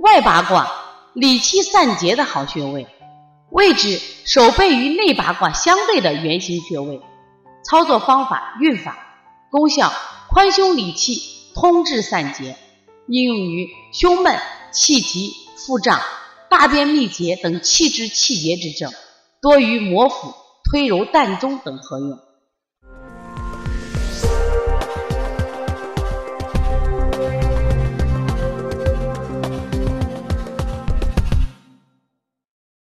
外八卦，理气散结的好穴位，位置手背与内八卦相对的圆形穴位。操作方法：运法，功效宽胸理气，通滞散结，应用于胸闷、气急、腹胀、大便秘结等气滞气结之症，多于摩腹、推揉膻中等合用。